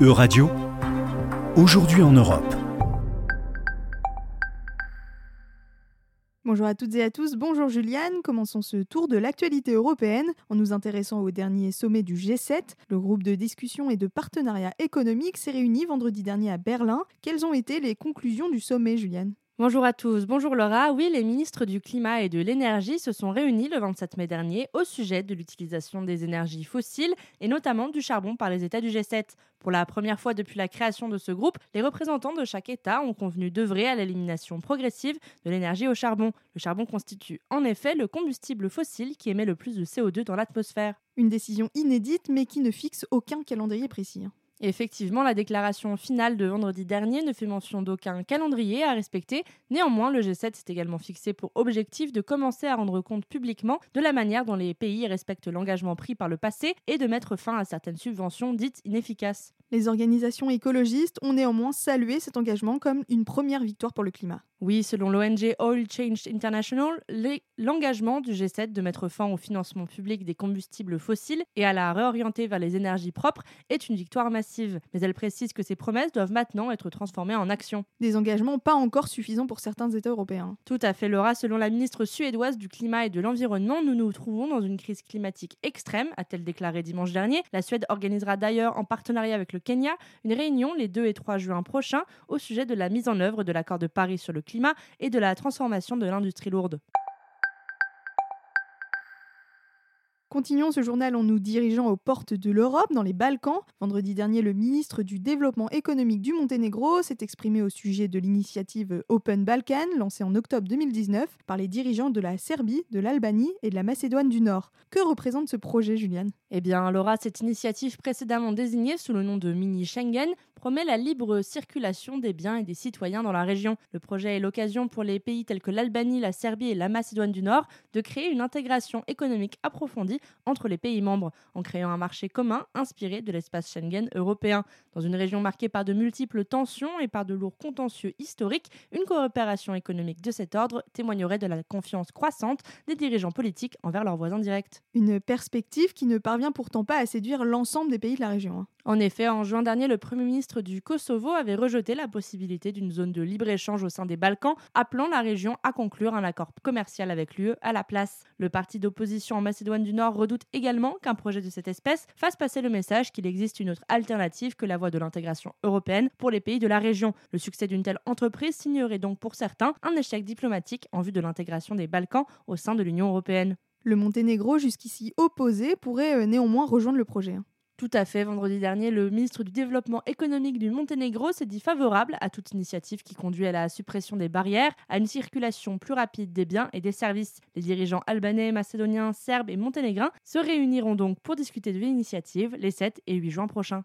E-Radio, aujourd'hui en Europe. Bonjour à toutes et à tous, bonjour Juliane. Commençons ce tour de l'actualité européenne en nous intéressant au dernier sommet du G7. Le groupe de discussion et de partenariat économique s'est réuni vendredi dernier à Berlin. Quelles ont été les conclusions du sommet, Juliane? Bonjour à tous, bonjour Laura. Oui, les ministres du Climat et de l'Énergie se sont réunis le 27 mai dernier au sujet de l'utilisation des énergies fossiles et notamment du charbon par les États du G7. Pour la première fois depuis la création de ce groupe, les représentants de chaque État ont convenu d'œuvrer à l'élimination progressive de l'énergie au charbon. Le charbon constitue en effet le combustible fossile qui émet le plus de CO2 dans l'atmosphère. Une décision inédite mais qui ne fixe aucun calendrier précis. Effectivement, la déclaration finale de vendredi dernier ne fait mention d'aucun calendrier à respecter. Néanmoins, le G7 s'est également fixé pour objectif de commencer à rendre compte publiquement de la manière dont les pays respectent l'engagement pris par le passé et de mettre fin à certaines subventions dites inefficaces. Les organisations écologistes ont néanmoins salué cet engagement comme une première victoire pour le climat. Oui, selon l'ONG Oil Change International, l'engagement du G7 de mettre fin au financement public des combustibles fossiles et à la réorienter vers les énergies propres est une victoire massive. Mais elle précise que ces promesses doivent maintenant être transformées en actions. Des engagements pas encore suffisants pour certains États européens. Tout à fait, Laura. Selon la ministre suédoise du Climat et de l'Environnement, nous nous trouvons dans une crise climatique extrême, a-t-elle déclaré dimanche dernier. La Suède organisera d'ailleurs, en partenariat avec le Kenya, une réunion les 2 et 3 juin prochains au sujet de la mise en œuvre de l'accord de Paris sur le climat et de la transformation de l'industrie lourde. Continuons ce journal en nous dirigeant aux portes de l'Europe, dans les Balkans. Vendredi dernier, le ministre du Développement économique du Monténégro s'est exprimé au sujet de l'initiative Open Balkan, lancée en octobre 2019 par les dirigeants de la Serbie, de l'Albanie et de la Macédoine du Nord. Que représente ce projet, Juliane? Eh bien, Laura, cette initiative précédemment désignée sous le nom de Mini Schengen promet la libre circulation des biens et des citoyens dans la région. Le projet est l'occasion pour les pays tels que l'Albanie, la Serbie et la Macédoine du Nord de créer une intégration économique approfondie entre les pays membres, en créant un marché commun inspiré de l'espace Schengen européen. Dans une région marquée par de multiples tensions et par de lourds contentieux historiques, une coopération économique de cet ordre témoignerait de la confiance croissante des dirigeants politiques envers leurs voisins directs. Une perspective qui ne parvient pourtant pas à séduire l'ensemble des pays de la région. Hein. En effet, en juin dernier, le Premier ministre du Kosovo avait rejeté la possibilité d'une zone de libre-échange au sein des Balkans, appelant la région à conclure un accord commercial avec l'UE à la place. Le parti d'opposition en Macédoine du Nord redoute également qu'un projet de cette espèce fasse passer le message qu'il existe une autre alternative que la voie de l'intégration européenne pour les pays de la région. Le succès d'une telle entreprise signerait donc pour certains un échec diplomatique en vue de l'intégration des Balkans au sein de l'Union européenne. Le Monténégro, jusqu'ici opposé, pourrait euh, néanmoins rejoindre le projet. Hein. Tout à fait. Vendredi dernier, le ministre du Développement économique du Monténégro s'est dit favorable à toute initiative qui conduit à la suppression des barrières, à une circulation plus rapide des biens et des services. Les dirigeants albanais, macédoniens, serbes et monténégrins se réuniront donc pour discuter de l'initiative les 7 et 8 juin prochains.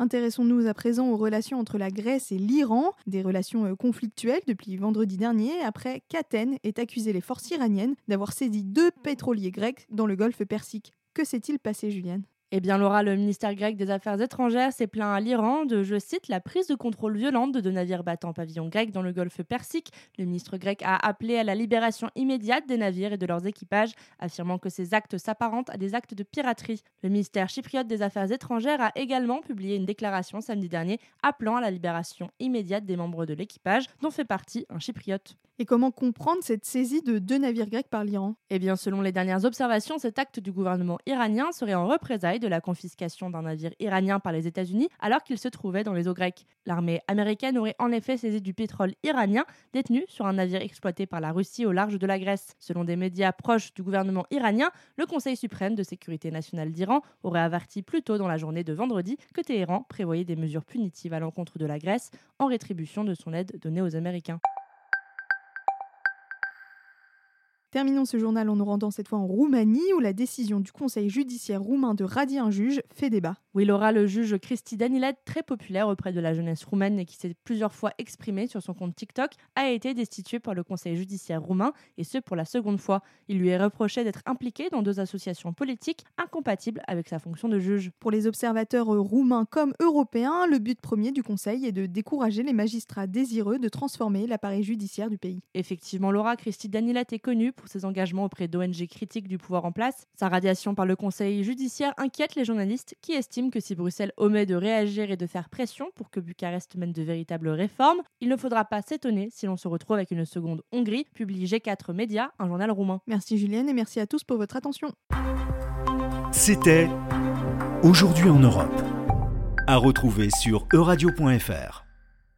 Intéressons-nous à présent aux relations entre la Grèce et l'Iran, des relations euh, conflictuelles depuis vendredi dernier, après qu'Athènes ait accusé les forces iraniennes d'avoir saisi deux pétroliers grecs dans le golfe Persique. Que s'est-il passé, Juliane? Eh bien, Laura, le ministère grec des Affaires étrangères s'est plaint à l'Iran de, je cite, la prise de contrôle violente de deux navires battant pavillon grec dans le golfe Persique. Le ministre grec a appelé à la libération immédiate des navires et de leurs équipages, affirmant que ces actes s'apparentent à des actes de piraterie. Le ministère chypriote des Affaires étrangères a également publié une déclaration samedi dernier appelant à la libération immédiate des membres de l'équipage, dont fait partie un chypriote. Et comment comprendre cette saisie de deux navires grecs par l'Iran? Eh bien, selon les dernières observations, cet acte du gouvernement iranien serait en représailles de la confiscation d'un navire iranien par les États-Unis alors qu'il se trouvait dans les eaux grecques. L'armée américaine aurait en effet saisi du pétrole iranien détenu sur un navire exploité par la Russie au large de la Grèce. Selon des médias proches du gouvernement iranien, le Conseil suprême de sécurité nationale d'Iran aurait averti plus tôt dans la journée de vendredi que Téhéran prévoyait des mesures punitives à l'encontre de la Grèce en rétribution de son aide donnée aux Américains. Terminons ce journal en nous rendant cette fois en Roumanie où la décision du Conseil judiciaire roumain de radier un juge fait débat. Oui, Laura, le juge Cristi Danilat, très populaire auprès de la jeunesse roumaine et qui s'est plusieurs fois exprimé sur son compte TikTok, a été destitué par le conseil judiciaire roumain, et ce pour la seconde fois. Il lui est reproché d'être impliqué dans deux associations politiques incompatibles avec sa fonction de juge. Pour les observateurs roumains comme européens, le but premier du conseil est de décourager les magistrats désireux de transformer l'appareil judiciaire du pays. Effectivement, Laura, Cristi Danilat est connue pour ses engagements auprès d'ONG critiques du pouvoir en place. Sa radiation par le conseil judiciaire inquiète les journalistes qui estiment que si Bruxelles omet de réagir et de faire pression pour que Bucarest mène de véritables réformes, il ne faudra pas s'étonner si l'on se retrouve avec une seconde Hongrie, publie G4 Média, un journal roumain. Merci Julienne et merci à tous pour votre attention. C'était Aujourd'hui en Europe. À retrouver sur euradio.fr.